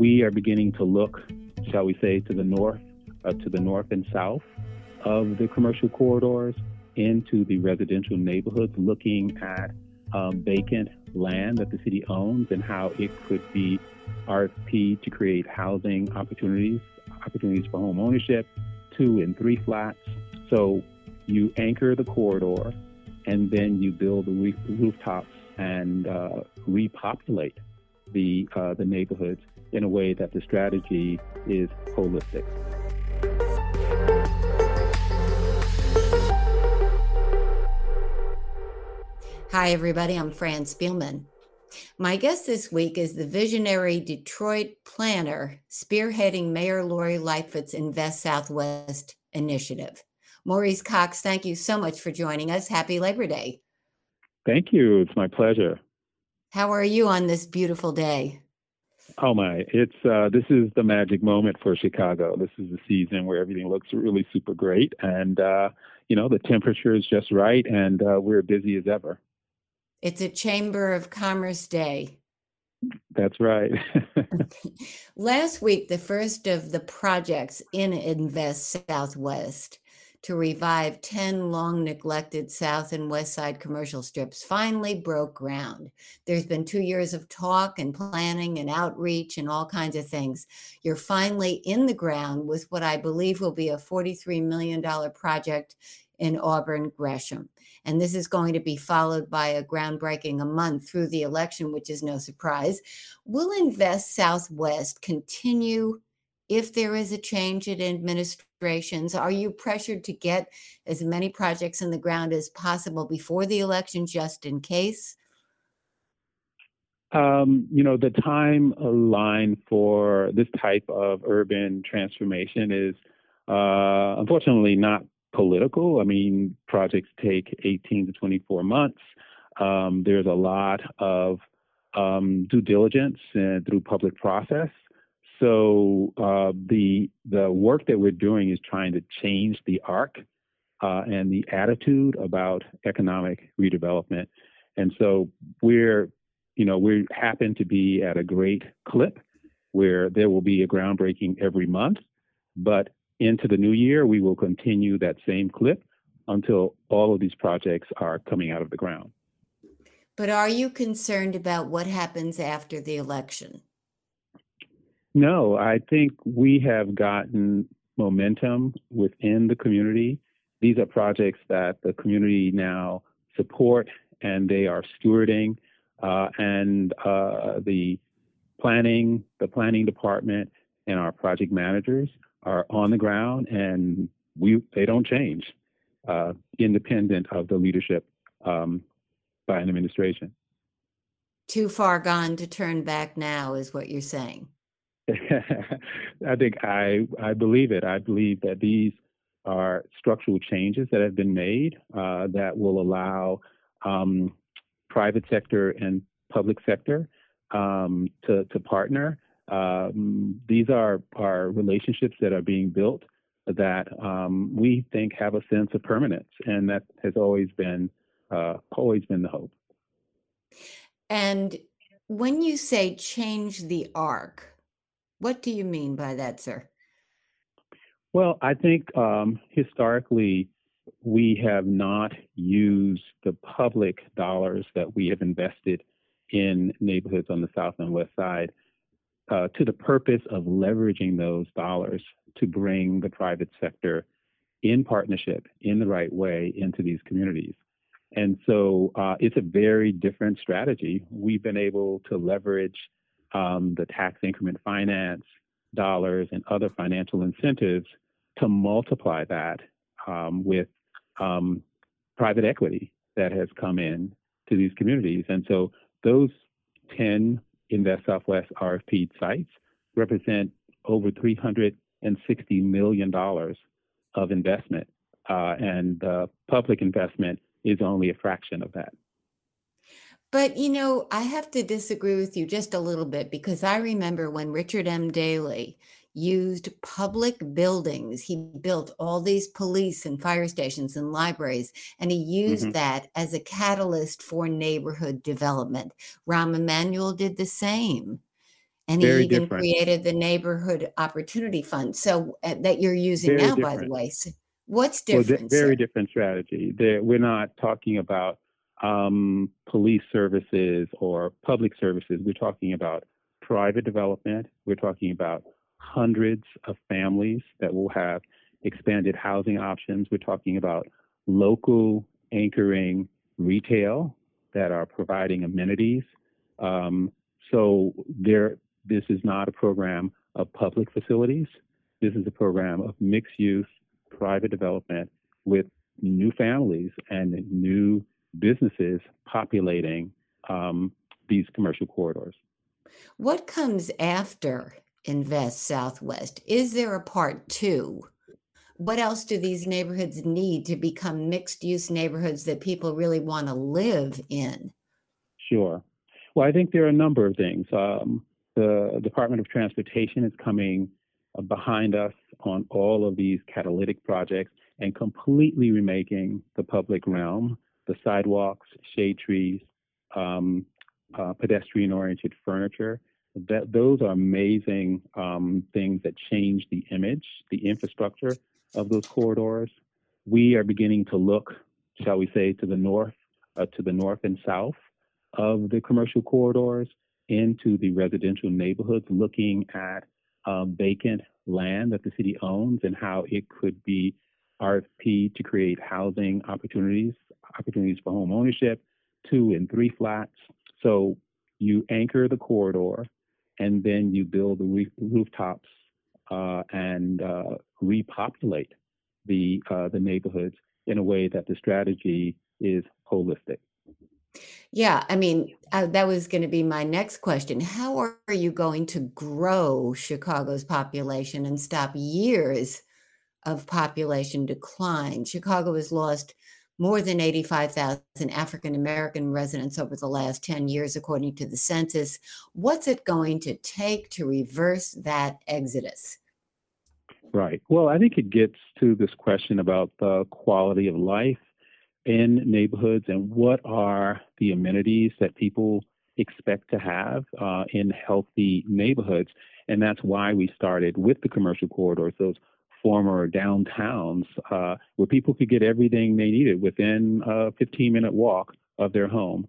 We are beginning to look, shall we say, to the north, uh, to the north and south of the commercial corridors into the residential neighborhoods, looking at um, vacant land that the city owns and how it could be RFP to create housing opportunities, opportunities for home ownership, two and three flats. So you anchor the corridor and then you build the roof, rooftops and uh, repopulate the, uh, the neighborhoods in a way that the strategy is holistic. Hi, everybody. I'm Fran Spielman. My guest this week is the visionary Detroit planner spearheading Mayor Lori Lightfoot's Invest Southwest initiative. Maurice Cox, thank you so much for joining us. Happy Labor Day. Thank you. It's my pleasure. How are you on this beautiful day? Oh my! It's uh, this is the magic moment for Chicago. This is the season where everything looks really super great, and uh, you know the temperature is just right, and uh, we're busy as ever. It's a Chamber of Commerce Day. That's right. Last week, the first of the projects in Invest Southwest to revive 10 long neglected South and West Side commercial strips finally broke ground. There's been two years of talk and planning and outreach and all kinds of things. You're finally in the ground with what I believe will be a $43 million project in Auburn Gresham. And this is going to be followed by a groundbreaking a month through the election, which is no surprise. Will Invest Southwest continue if there is a change in administrations? Are you pressured to get as many projects in the ground as possible before the election, just in case? Um, you know, the timeline for this type of urban transformation is uh, unfortunately not political. I mean, projects take 18 to 24 months. Um, there's a lot of um, due diligence and through public process. So uh, the the work that we're doing is trying to change the arc uh, and the attitude about economic redevelopment. And so we're, you know, we happen to be at a great clip where there will be a groundbreaking every month, but into the new year, we will continue that same clip until all of these projects are coming out of the ground. But are you concerned about what happens after the election? No, I think we have gotten momentum within the community. These are projects that the community now support and they are stewarding. Uh, and uh, the planning, the planning department, and our project managers are on the ground and we they don't change, uh, independent of the leadership um, by an administration. Too far gone to turn back now, is what you're saying. I think I I believe it. I believe that these are structural changes that have been made uh, that will allow um, private sector and public sector um, to to partner um, these are, are relationships that are being built that um, we think have a sense of permanence, and that has always been uh, always been the hope. And when you say change the arc, what do you mean by that, sir? Well, I think um, historically we have not used the public dollars that we have invested in neighborhoods on the south and west side uh, to the purpose of leveraging those dollars to bring the private sector in partnership in the right way into these communities. And so uh, it's a very different strategy. We've been able to leverage um, the tax increment finance dollars and other financial incentives to multiply that um, with um, private equity that has come in to these communities. And so those 10 Invest Southwest RFP sites represent over $360 million of investment. Uh, and uh, public investment is only a fraction of that. But you know, I have to disagree with you just a little bit because I remember when Richard M. Daley used public buildings. He built all these police and fire stations and libraries, and he used mm-hmm. that as a catalyst for neighborhood development. Rahm Emanuel did the same. And Very he even different. created the Neighborhood Opportunity Fund. So uh, that you're using Very now, different. by the way. So what's different? Well, very different strategy. we're not talking about um, police services or public services. We're talking about private development. We're talking about hundreds of families that will have expanded housing options. We're talking about local anchoring retail that are providing amenities. Um, so there, this is not a program of public facilities. This is a program of mixed use private development with new families and new businesses populating um, these commercial corridors. What comes after Invest Southwest? Is there a part two? What else do these neighborhoods need to become mixed use neighborhoods that people really want to live in? Sure. Well, I think there are a number of things. Um, the Department of Transportation is coming uh, behind us on all of these catalytic projects and completely remaking the public realm, the sidewalks, shade trees, um, uh, pedestrian oriented furniture. That, those are amazing um, things that change the image, the infrastructure of those corridors. We are beginning to look, shall we say, to the north, uh, to the north and south of the commercial corridors into the residential neighborhoods, looking at um, vacant land that the city owns and how it could be RFP to create housing opportunities, opportunities for home ownership, two and three flats. So you anchor the corridor and then you build the rooftops uh, and uh, repopulate the uh, the neighborhoods in a way that the strategy is holistic. Yeah, I mean, uh, that was going to be my next question. How are you going to grow Chicago's population and stop years of population decline? Chicago has lost more than 85,000 African American residents over the last 10 years, according to the census. What's it going to take to reverse that exodus? Right. Well, I think it gets to this question about the quality of life in neighborhoods and what are the amenities that people expect to have uh, in healthy neighborhoods. And that's why we started with the commercial corridors, those former downtowns uh, where people could get everything they needed within a 15 minute walk of their home.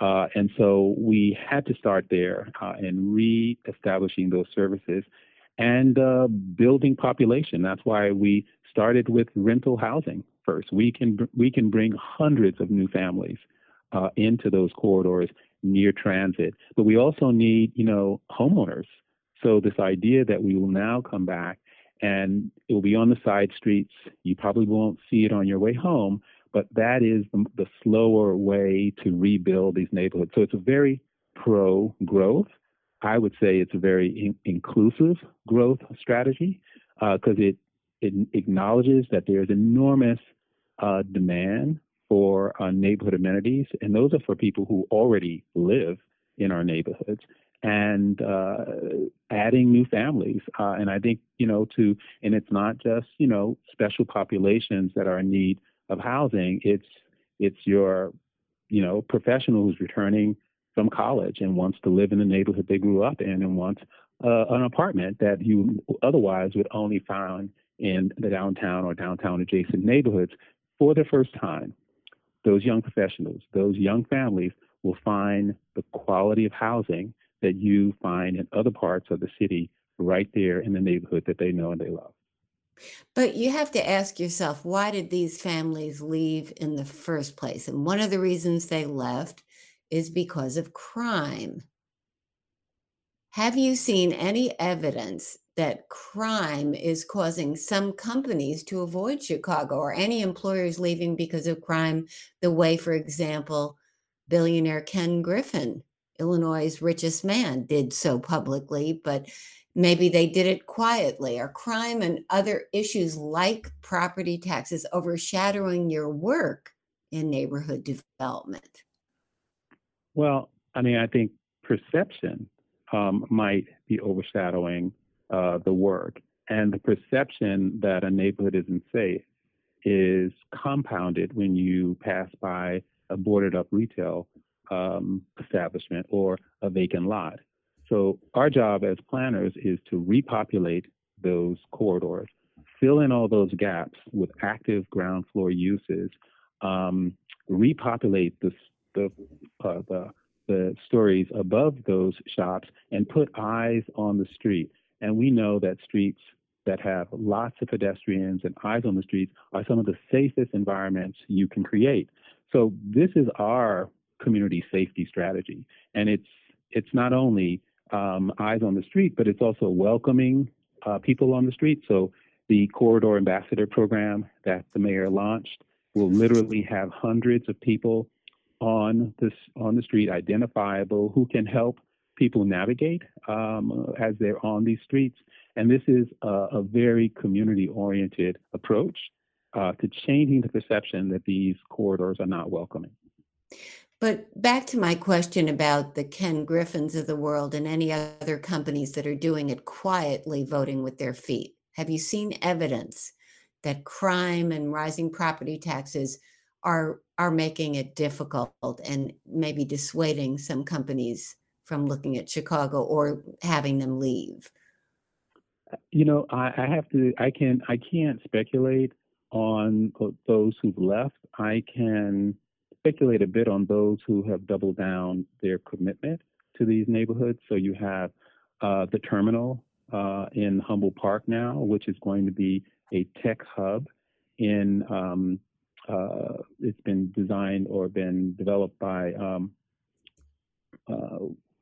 Uh, and so we had to start there uh, and re-establishing those services and uh, building population. That's why we started with rental housing first. We can we can bring hundreds of new families uh, into those corridors near transit, but we also need you know homeowners. So this idea that we will now come back and it will be on the side streets. You probably won't see it on your way home, but that is the, the slower way to rebuild these neighborhoods. So it's a very pro growth. I would say it's a very in- inclusive growth strategy because uh, it it acknowledges that there's enormous uh, demand for uh, neighborhood amenities, and those are for people who already live in our neighborhoods and uh, adding new families. Uh, and I think, you know, to, and it's not just, you know, special populations that are in need of housing. It's, it's your, you know, professional who's returning from college and wants to live in the neighborhood they grew up in and wants uh, an apartment that you otherwise would only find in the downtown or downtown adjacent neighborhoods for the first time. Those young professionals, those young families will find the quality of housing that you find in other parts of the city right there in the neighborhood that they know and they love. But you have to ask yourself, why did these families leave in the first place? And one of the reasons they left is because of crime. Have you seen any evidence that crime is causing some companies to avoid Chicago or any employers leaving because of crime, the way, for example, billionaire Ken Griffin, Illinois' richest man, did so publicly, but maybe they did it quietly, or crime and other issues like property taxes overshadowing your work in neighborhood development? Well, I mean, I think perception um, might be overshadowing uh, the work. And the perception that a neighborhood isn't safe is compounded when you pass by a boarded up retail um, establishment or a vacant lot. So, our job as planners is to repopulate those corridors, fill in all those gaps with active ground floor uses, um, repopulate the, the, uh, the, the stories above those shops, and put eyes on the street. And we know that streets that have lots of pedestrians and eyes on the streets are some of the safest environments you can create. So this is our community safety strategy, and it's it's not only um, eyes on the street, but it's also welcoming uh, people on the street. So the corridor ambassador program that the mayor launched will literally have hundreds of people on this on the street, identifiable, who can help people navigate um, as they're on these streets. And this is a, a very community oriented approach uh, to changing the perception that these corridors are not welcoming. But back to my question about the Ken Griffins of the world and any other companies that are doing it quietly, voting with their feet. Have you seen evidence that crime and rising property taxes are are making it difficult and maybe dissuading some companies from looking at Chicago or having them leave? You know, I, I have to. I can. I can't speculate on those who've left. I can speculate a bit on those who have doubled down their commitment to these neighborhoods. So you have uh, the terminal uh, in Humboldt Park now, which is going to be a tech hub. In um, uh, it's been designed or been developed by um, uh,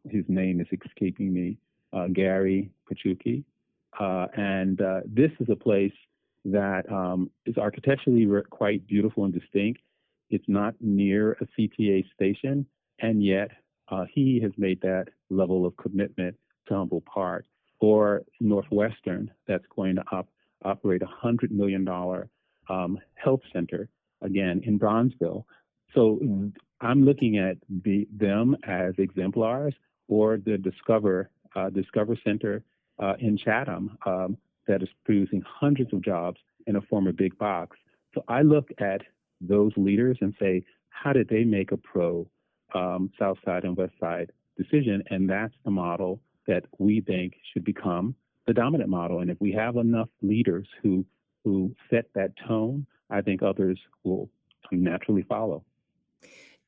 his name is escaping me, uh, Gary Pachuki. Uh, and this is a place that um, is architecturally quite beautiful and distinct. It's not near a CTA station, and yet uh, he has made that level of commitment to Humboldt Park. Or Northwestern, that's going to op- operate a $100 million um, health center, again, in Bronzeville. So I'm looking at the, them as exemplars or the Discover uh, Discover Center uh, in Chatham um, that is producing hundreds of jobs in a former big box. So I look at those leaders and say, how did they make a pro um, South Side and West Side decision? And that's the model that we think should become the dominant model. And if we have enough leaders who who set that tone, I think others will naturally follow.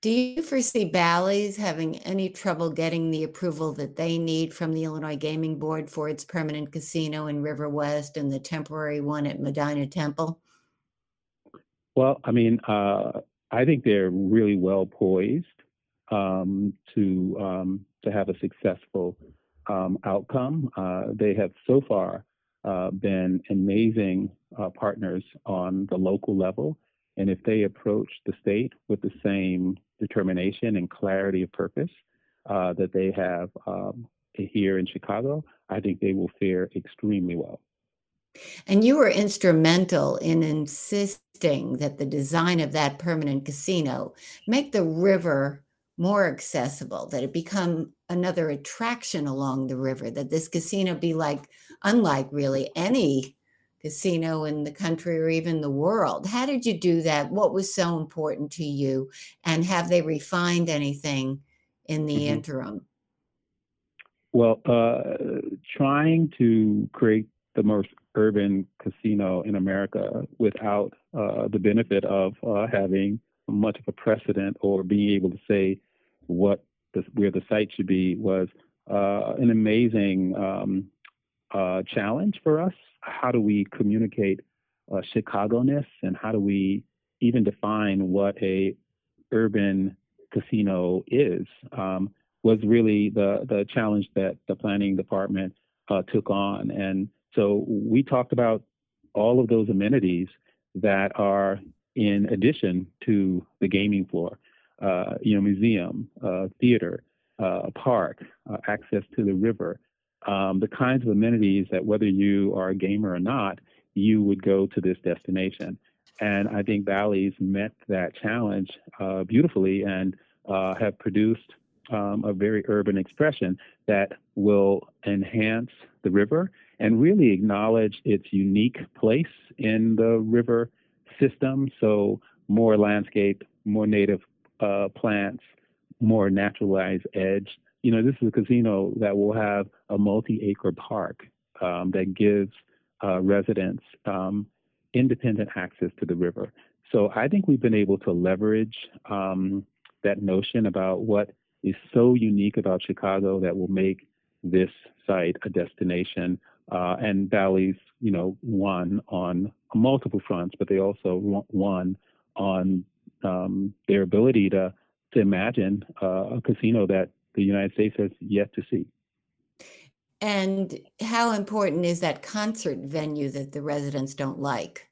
Do you foresee Bally's having any trouble getting the approval that they need from the Illinois Gaming Board for its permanent casino in River West and the temporary one at Medinah Temple? Well, I mean, uh, I think they're really well poised um, to um, to have a successful um, outcome. Uh, they have so far uh, been amazing uh, partners on the local level, and if they approach the state with the same determination and clarity of purpose uh, that they have um, here in Chicago, I think they will fare extremely well. And you were instrumental in insisting that the design of that permanent casino make the river more accessible, that it become another attraction along the river, that this casino be like, unlike really any casino in the country or even the world. How did you do that? What was so important to you? And have they refined anything in the mm-hmm. interim? Well, uh, trying to create the most urban casino in America without uh, the benefit of uh, having much of a precedent or being able to say what the, where the site should be was uh, an amazing um, uh, challenge for us. How do we communicate uh, Chicago-ness, and how do we even define what a urban casino is? Um, was really the the challenge that the planning department uh, took on, and so we talked about all of those amenities that are in addition to the gaming floor, uh, you know, museum, uh, theater, uh, park, uh, access to the river, um, the kinds of amenities that whether you are a gamer or not, you would go to this destination. And I think Bally's met that challenge uh, beautifully and uh, have produced um, a very urban expression that will enhance the river and really acknowledge its unique place in the river system. So, more landscape, more native uh, plants, more naturalized edge. You know, this is a casino that will have a multi acre park um, that gives uh, residents um, independent access to the river. So, I think we've been able to leverage um, that notion about what is so unique about Chicago that will make this site a destination. Uh, and Bally's, you know, won on multiple fronts, but they also won on um, their ability to to imagine uh, a casino that the United States has yet to see. And how important is that concert venue that the residents don't like?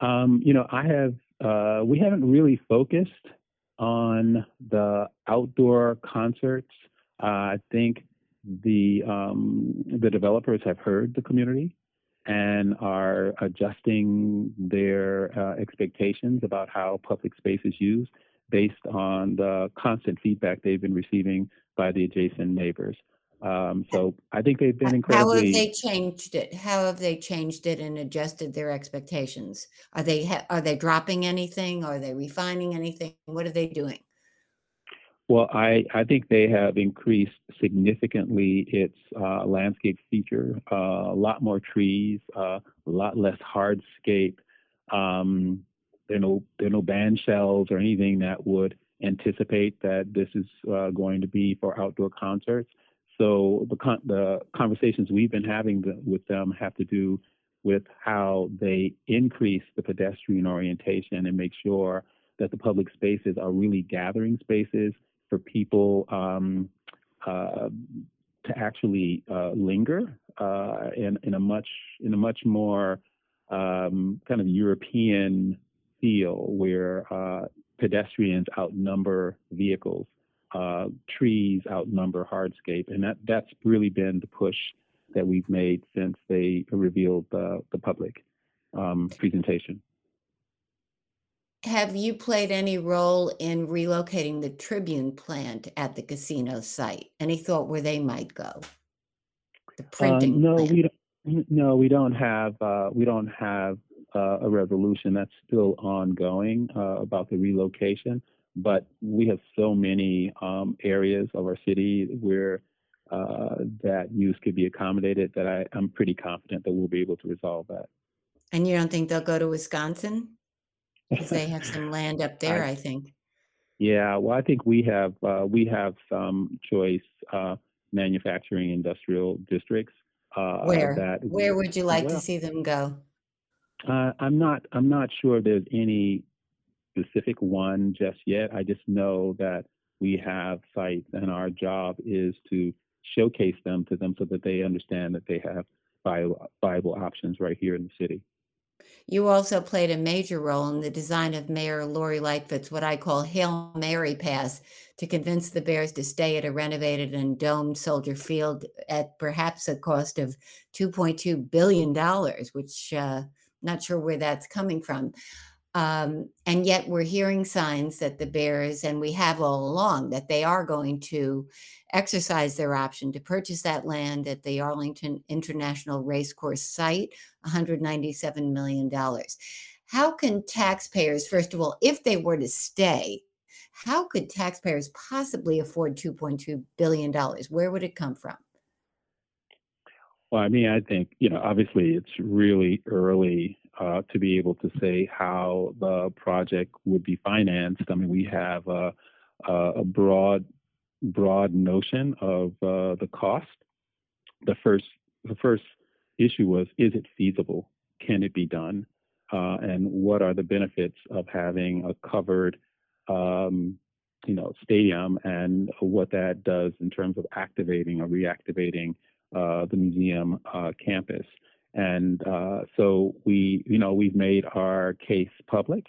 Um, you know, I have uh, we haven't really focused on the outdoor concerts. Uh, I think the um, the developers have heard the community and are adjusting their uh, expectations about how public space is used based on the constant feedback they've been receiving by the adjacent neighbors. Um, so I think they've been incredibly. How have they changed it? How have they changed it and adjusted their expectations? Are they are they dropping anything? Are they refining anything? What are they doing? Well, I, I think they have increased significantly its uh, landscape feature, uh, a lot more trees, uh, a lot less hardscape. Um, there are no there are no band shells or anything that would anticipate that this is uh, going to be for outdoor concerts. So the con- the conversations we've been having with them have to do with how they increase the pedestrian orientation and make sure that the public spaces are really gathering spaces for people um, uh, to actually uh, linger uh, in, in a much in a much more um, kind of European feel where uh, pedestrians outnumber vehicles uh, trees outnumber hardscape, and that that's really been the push that we've made since they revealed the the public um, presentation. Have you played any role in relocating the Tribune plant at the casino site? Any thought where they might go? The printing. Uh, no, plant. we don't. No, we don't have. Uh, we don't have uh, a resolution that's still ongoing uh, about the relocation but we have so many um, areas of our city where uh, that use could be accommodated that I, I'm pretty confident that we'll be able to resolve that. And you don't think they'll go to Wisconsin? Because they have some land up there, I, I, think. Yeah, well, I think we have uh, we have some choice uh, manufacturing industrial districts. Uh, where that where would you like well, to see them go? Uh, I'm not I'm not sure there's any specific one just yet. I just know that we have sites, and our job is to showcase them to them so that they understand that they have viable, viable options right here in the city. You also played a major role in the design of Mayor Lori Lightfoot's what I call Hail Mary Pass to convince the Bears to stay at a renovated and domed Soldier Field at perhaps a cost of $2.2 billion, which uh, not sure where that's coming from. Um, and yet we're hearing signs that the Bears, and we have all along, that they are going to exercise their option to purchase that land at the Arlington International Racecourse site, $197 million. How can taxpayers, first of all, if they were to stay, how could taxpayers possibly afford $2.2 billion? Where would it come from? Well, I mean, I think, you know, obviously it's really early uh, to be able to say how the project would be financed. I mean, we have a, a broad broad notion of uh, the cost. The first the first issue was is it feasible? Can it be done? Uh, and what are the benefits of having a covered um, you know stadium and what that does in terms of activating or reactivating uh, the museum uh, campus. And uh, so we, you know, we've made our case public.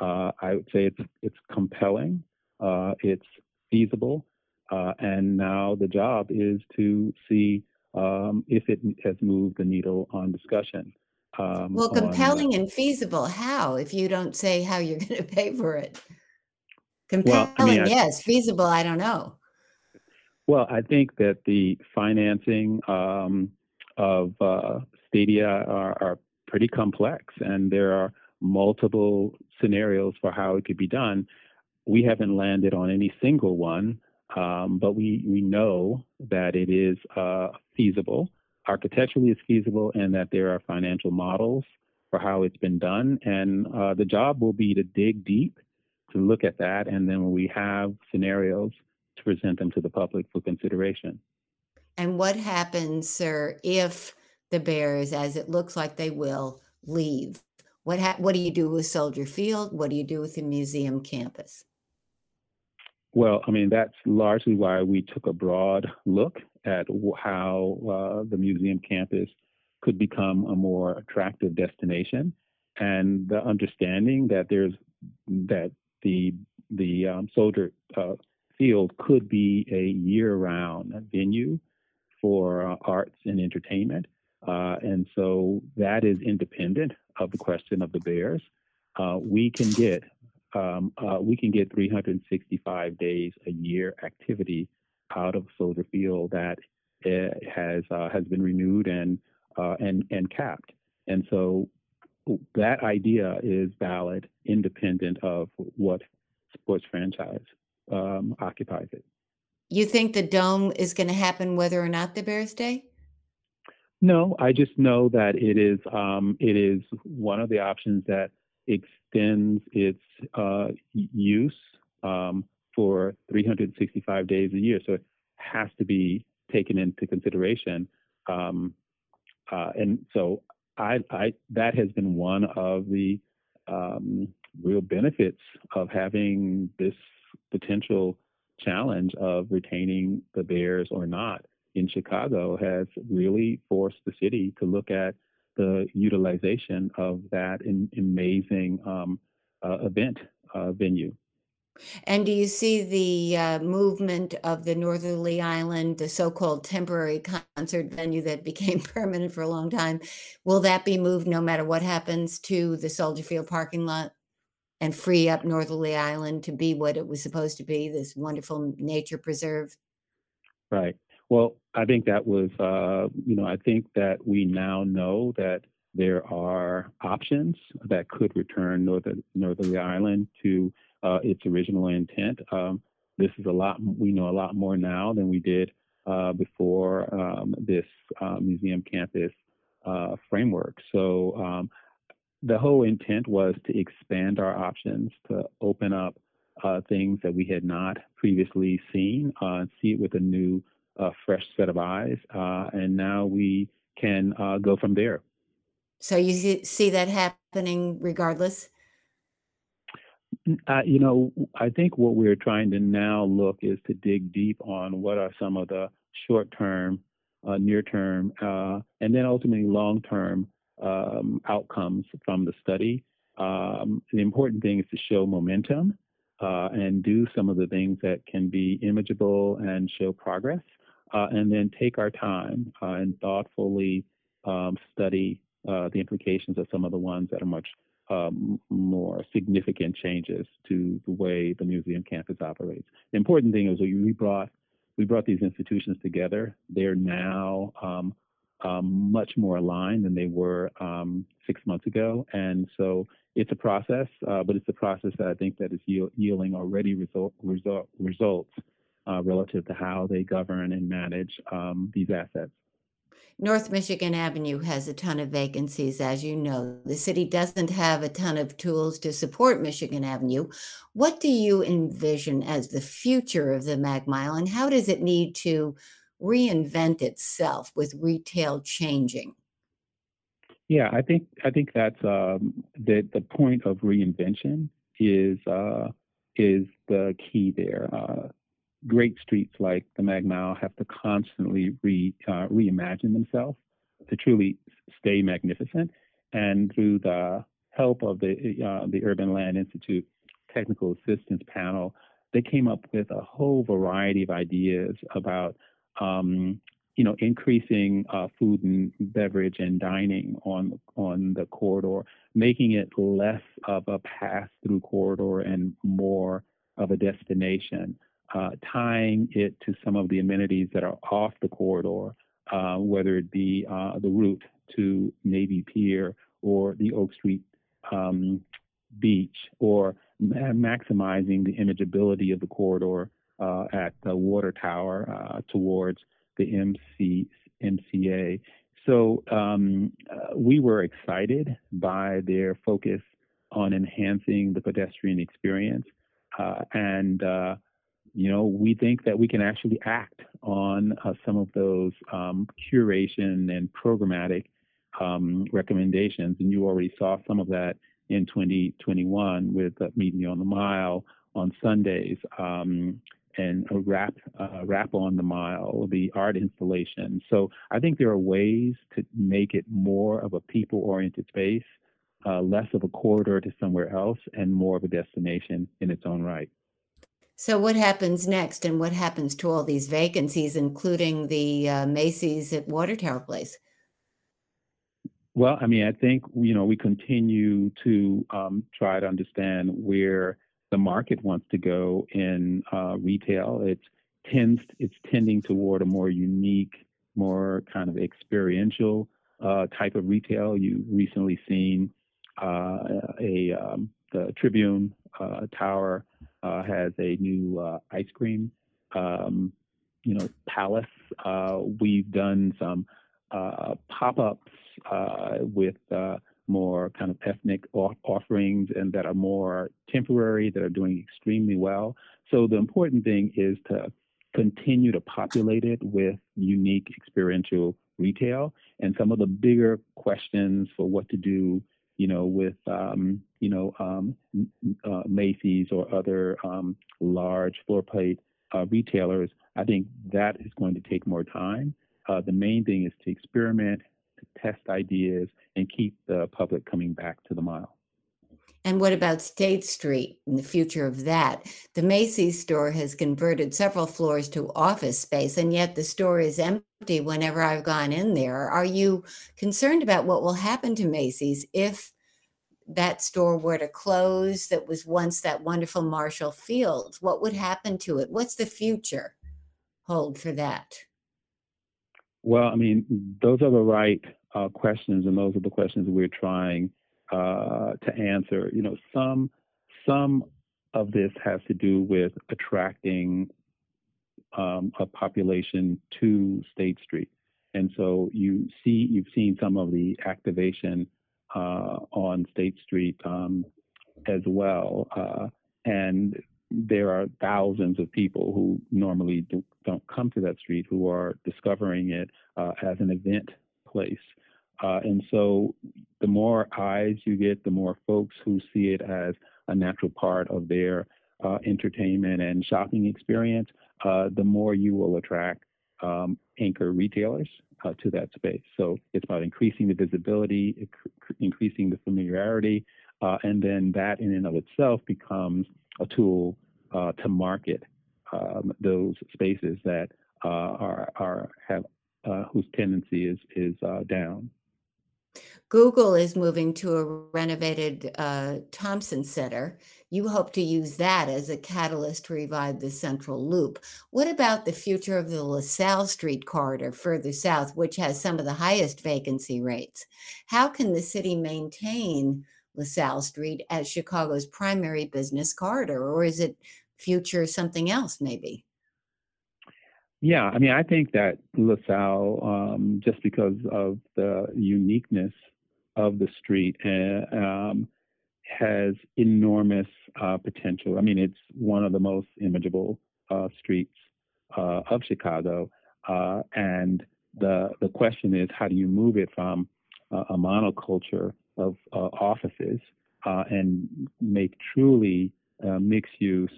Uh, I would say it's it's compelling, uh, it's feasible, uh, and now the job is to see um, if it has moved the needle on discussion. Um, well, compelling on, and feasible. How? If you don't say how you're going to pay for it. Compelling, well, I mean, yes. Feasible, I don't know. Well, I think that the financing um, of uh, Stadia are, are, pretty complex, and there are multiple scenarios for how it could be done. We haven't landed on any single one, um, but we, we know that it is uh, feasible, architecturally it's feasible, and that there are financial models for how it's been done. And uh, the job will be to dig deep to look at that, and then we have scenarios, to present them to the public for consideration. And what happens, sir, if the Bears, as it looks like they will, leave? What ha- what do you do with Soldier Field? What do you do with the museum campus? Well, I mean that's largely why we took a broad look at how uh, the museum campus could become a more attractive destination, and the understanding that there's that the the um, Soldier uh, Field could be a year-round venue for uh, arts and entertainment. Uh, and so that is independent of the question of the Bears. Uh, we can get um, uh, we can get 365 days a year activity out of Soldier Field that uh, has uh, has been renewed and and and capped. And so that idea is valid, independent of what sports franchise um, occupies it. You think the dome is going to happen whether or not the Bears stay? No, I just know that it is um, it is one of the options that extends its uh, use um, for 365 days a year. So it has to be taken into consideration. Um, uh, and so I, I, that has been one of the um, real benefits of having this potential challenge of retaining the Bears or not in Chicago has really forced the city to look at the utilization of that in, amazing um, uh, event uh, venue. And do you see the uh, movement of the Northerly Island, the so called temporary concert venue that became permanent for a long time? Will that be moved no matter what happens to the Soldier Field parking lot? and free up Northerly Island to be what it was supposed to be this wonderful nature preserve? Right. Well, I think that was, uh, you know, I think that we now know that there are options that could return Northern, Northerly Island to uh, its original intent. Um, this is a lot, we know a lot more now than we did uh, before um, this uh, museum campus uh, framework. So um, the whole intent was to expand our options, to open up uh, things that we had not previously seen, see it with a new, uh, fresh set of eyes, uh, and now we can uh, go from there. So you see that happening regardless? Uh, you know, I think what we're trying to now look is to dig deep on what are some of the short-term, near-term, and then ultimately long-term um, outcomes from the study. Um, the important thing is to show momentum uh, and do some of the things that can be imageable and show progress, uh, and then take our time uh, and thoughtfully um, study uh, the implications of some of the ones that are much um, more significant changes to the way the museum campus operates. The important thing is we brought we brought these institutions together. They're now um, um, much more aligned than they were um, six months ago. And so it's a process, uh, but it's a process that I think that is yielding already result, result, results uh, relative to how they govern and manage um, these assets. North Michigan Avenue has a ton of vacancies, as you know. The city doesn't have a ton of tools to support Michigan Avenue. What do you envision as the future of the Mag Mile, and how does it need to reinvent itself with retail changing? Yeah, I think I think that's um, the the point of reinvention is uh, is the key there. Uh, great streets like the Mag Mile have to constantly re uh, reimagine themselves to truly stay magnificent, and through the help of the uh, the Urban Land Institute Technical Assistance Panel, they came up with a whole variety of ideas about um, you know, increasing uh, food and beverage and dining on on the corridor, making it less of a pass-through corridor and more of a destination, uh, tying it to some of the amenities that are off the corridor, uh, whether it be uh, the route to Navy Pier or the Oak Street um, Beach, or ma- maximizing the imageability of the corridor uh, at the water tower uh, towards the MC, MCA. So um, uh, we were excited by their focus on enhancing the pedestrian experience. And, you know, we think that we can actually act on uh, some of those um, curation and programmatic um, recommendations. And you already saw some of that in 2021 with Meet Me on the Mile on Sundays. Um, and a wrap uh, wrap on the mile, the art installation. So I think there are ways to make it more of a people-oriented space, uh, less of a corridor to somewhere else, and more of a destination in its own right. So what happens next, and what happens to all these vacancies, including the uh, Macy's at Water Tower Place? Well, I mean, I think you know we continue to um, try to understand where the market wants to go in uh, retail. It's tends it's tending toward a more unique, more kind of experiential uh, type of retail. You recently seen uh, a um, the Tribune uh, Tower uh, has a new uh, ice cream, um, you know, palace. we've done some pop-ups with more kind of ethnic offerings and that are more temporary, that are doing extremely well. So the important thing is to continue to populate it with unique experiential retail and some of the bigger questions for what to do you know with um, you know um, uh, Macy's or other um, large floor plate uh, retailers I think that is going to take more time uh, the main thing is to experiment to test ideas and keep the public coming back to the mile. And what about State Street and the future of that? The Macy's store has converted several floors to office space, and yet the store is empty whenever I've gone in there. Are you concerned about what will happen to Macy's if that store were to close that was once that wonderful Marshall Fields? What would happen to it? What's the future hold for that? Well, I mean, those are the right uh, questions, and those are the questions we're trying uh, to answer. You know, some some of this has to do with attracting um, a population to State Street, and so you see you've seen some of the activation on State Street um, as well, uh, and there are thousands of people who normally do, not come to that street who are discovering it uh, as an event place. Uh, and so the more eyes you get, the more folks who see it as a natural part of their uh, entertainment and shopping experience, uh, the more you will attract um, anchor retailers uh, to that space. So it's about increasing the visibility, increasing the familiarity, uh, and then that in and of itself becomes a tool uh, to market um, those spaces that are, are have whose tendency is is down. Google is moving to a renovated uh, Thompson Center. You hope to use that as a catalyst to revive the Central Loop. What about the future of the LaSalle Street corridor further south, which has some of the highest vacancy rates? How can the city maintain LaSalle Street as Chicago's primary business corridor, or is it future something else, maybe? Yeah, I mean, I think that LaSalle, um, just because of the uniqueness of the street, uh, um, has enormous uh, potential. I mean, it's one of the most imageable uh, streets uh, of Chicago, uh, and the the question is, how do you move it from a monoculture of uh, offices and make truly mixed use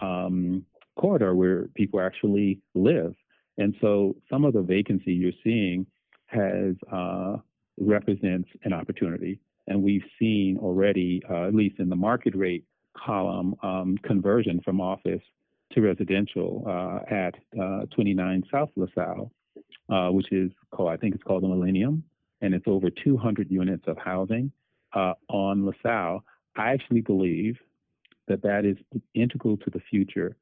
um, corridor where people actually live? And so, some of the vacancy you're seeing has represents an opportunity and we've seen already, uh, at least in the market rate column, um, conversion from office to residential uh, at uh, 29 South LaSalle, uh, which is called, I think it's called the Millennium, and it's over 200 units of housing uh, on LaSalle. I actually believe that that is integral to the future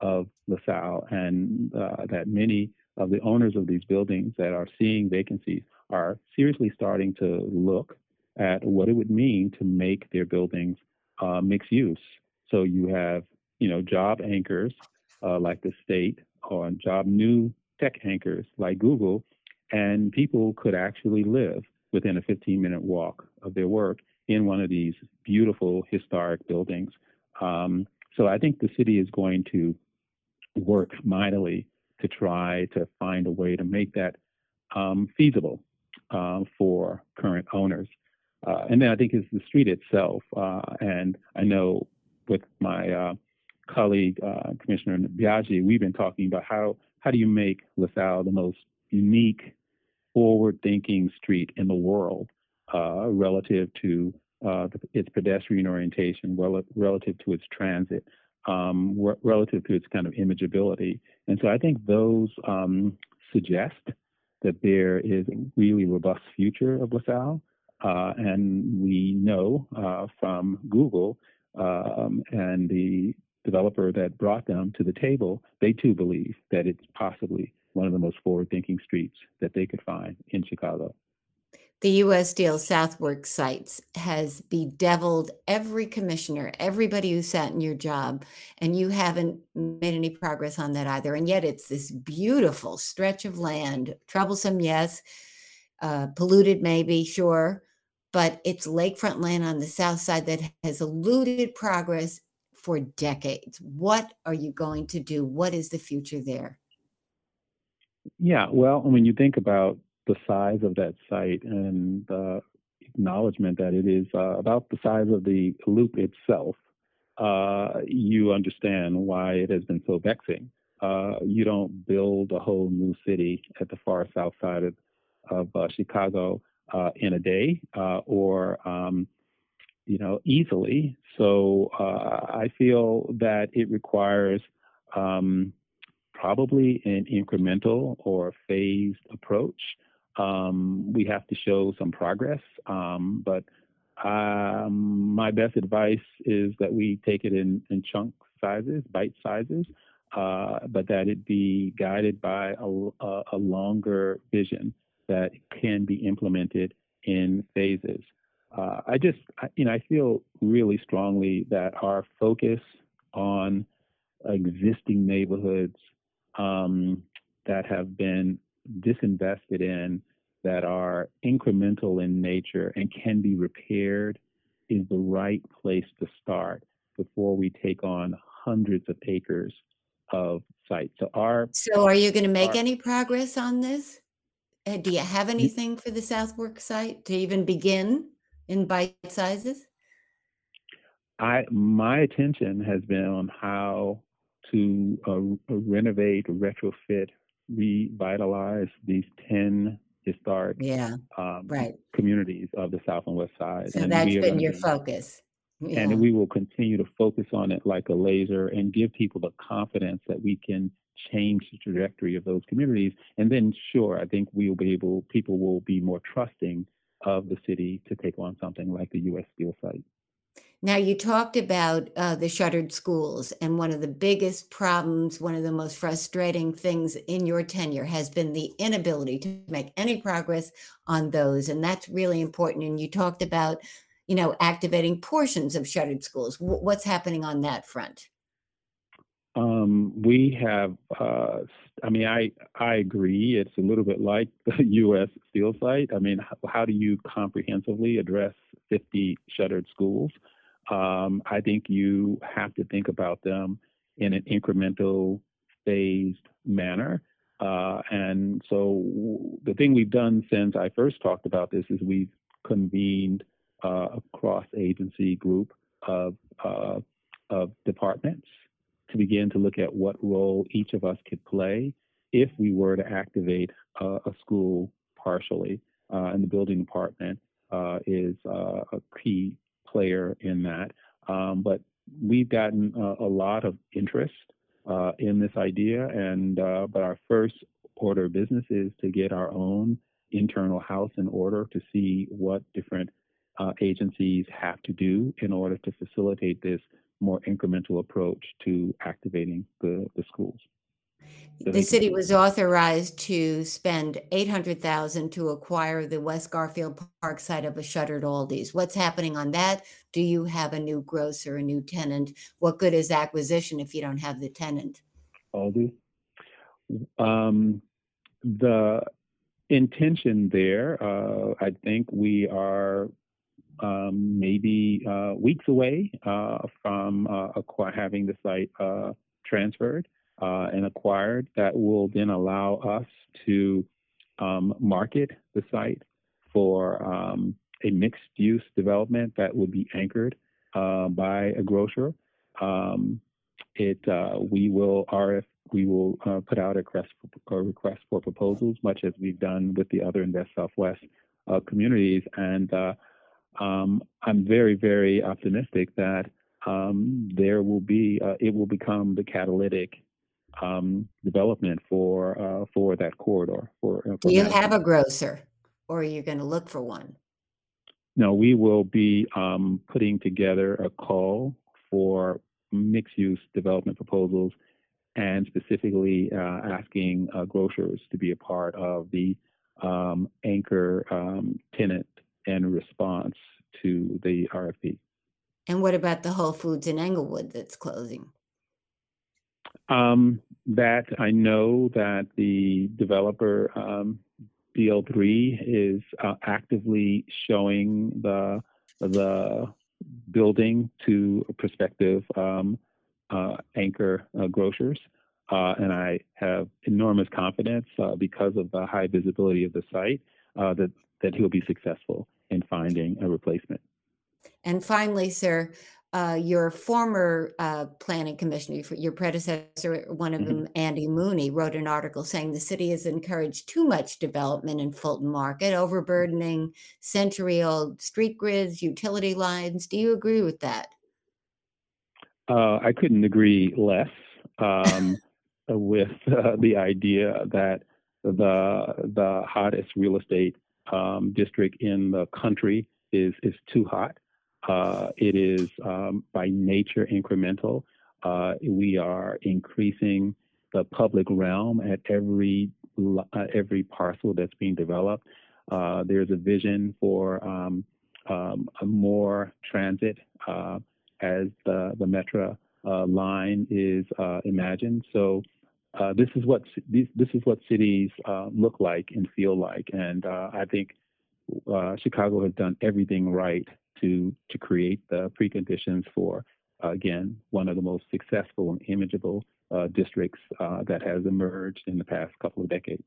of LaSalle and uh, that many of the owners of these buildings that are seeing vacancies are seriously starting to look at what it would mean to make their buildings uh, mixed use. So you have, you know, job anchors uh, like the state or job new tech anchors like Google, and people could actually live within a 15 minute walk of their work in one of these beautiful historic buildings. Um, so I think the city is going to work mightily to try to find a way to make that um, feasible uh, for current owners. Uh, and then I think it's the street itself. Uh, and I know with my uh, colleague, uh, Commissioner Biagi, we've been talking about how, how do you make LaSalle the most unique, forward-thinking street in the world relative to its pedestrian orientation, rel- relative to its transit, um, re- relative to its kind of imageability. And so I think those um, suggest that there is a really robust future of LaSalle. Uh, and we know uh, from Google um, and the developer that brought them to the table, they too believe that it's possibly one of the most forward thinking streets that they could find in Chicago. The U.S. Steel South Works sites has bedeviled every commissioner, everybody who sat in your job, and you haven't made any progress on that either. And yet it's this beautiful stretch of land, troublesome, yes, uh, polluted, maybe, sure, but it's lakefront land on the south side that has eluded progress for decades. What are you going to do? What is the future there? Yeah, well, when you think about the size of that site and the acknowledgement that it is uh, about the size of the loop itself, uh, you understand why it has been so vexing. Uh, you don't build a whole new city at the far south side of, of uh, Chicago uh, in a day uh, or um, you know easily. So I feel that it requires um, probably an incremental or phased approach. Um, we have to show some progress, um, but um, my best advice is that we take it in, in chunk sizes, bite sizes, uh, but that it be guided by a, a, a longer vision that can be implemented in phases. Uh, I just, you know, I feel really strongly that our focus on existing neighborhoods um, that have been disinvested in, that are incremental in nature and can be repaired, is the right place to start before we take on hundreds of acres of sites. So, our so are you going to make our, any progress on this? Uh, do you have anything for the South Works site to even begin in bite sizes? I my attention has been on how to uh, renovate, retrofit, revitalize these ten historic yeah, um, right. communities of the South and West Side. So and that's been your focus. Yeah. And we will continue to focus on it like a laser and give people the confidence that we can change the trajectory of those communities. And then, sure, I think we will be able, people will be more trusting of the city to take on something like the U.S. Steel site. Now, you talked about uh, the shuttered schools, and one of the biggest problems, one of the most frustrating things in your tenure has been the inability to make any progress on those. And that's really important. And you talked about, you know, activating portions of shuttered schools. W- what's happening on that front? Um, we have, uh, I mean, I I agree. It's a little bit like the U.S. Steel site. I mean, how, how do you comprehensively address 50 shuttered schools? Um, I think you have to think about them in an incremental, phased manner. Uh, and so the thing we've done since I first talked about this is we've convened uh, a cross-agency group of uh, of departments to begin to look at what role each of us could play if we were to activate a school partially. Uh, and the building department uh, is uh, a key player in that. Um, but we've gotten a lot of interest uh, in this idea, and uh, but our first order of business is to get our own internal house in order to see what different uh, agencies have to do in order to facilitate this more incremental approach to activating the, the schools. The city was authorized to spend 800,000 to acquire the West Garfield Park site of a shuttered Aldi's. What's happening on that? Do you have a new grocer, a new tenant? What good is acquisition if you don't have the tenant? Aldi. Um, the intention there, uh, I think we are um, maybe uh, weeks away uh, from uh, acquire, having the site uh, transferred uh, and acquired. That will then allow us to um, market the site for um, a mixed use development that would be anchored uh, by a grocer. Um, it we will RF we will put out a request, for, a request for proposals, much as we've done with the other Invest South/West communities, and um, I'm very, very optimistic that um, there will be, uh, it will become the catalytic um, development for uh, for that corridor. For, uh, for Do you have a grocer, or are you going to look for one? No, we will be um, putting together a call for mixed-use development proposals, and specifically uh, asking uh, grocers to be a part of the um, anchor um, tenant and response to the RFP. And what about the Whole Foods in Englewood that's closing? Um, that I know that the developer um, DL3 is uh, actively showing the the building to prospective um, uh, anchor uh, grocers. Uh, and I have enormous confidence uh, because of the high visibility of the site uh, that that he'll be successful in finding a replacement. And finally, sir, uh, your former uh, planning commissioner, your predecessor, one of mm-hmm. them, Andy Mooney, wrote an article saying the city has encouraged too much development in Fulton Market, overburdening century old street grids, utility lines. Do you agree with that? Uh, I couldn't agree less um, with uh, the idea that the the hottest real estate um, district in the country is is too hot. Uh, it is um, by nature incremental. Uh, we are increasing the public realm at every uh, every parcel that's being developed. Uh, there's a vision for um, um, more transit uh, as the the Metra uh, line is imagined. So this is what this, this is what cities look like and feel like, and I think Chicago has done everything right to to create the preconditions for uh, again one of the most successful and imageable districts that has emerged in the past couple of decades.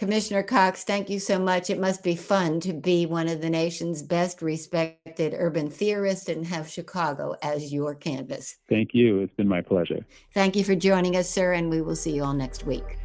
Commissioner Cox, thank you so much. It must be fun to be one of the nation's best respected urban theorists and have Chicago as your canvas. Thank you. It's been my pleasure. Thank you for joining us, sir, and we will see you all next week.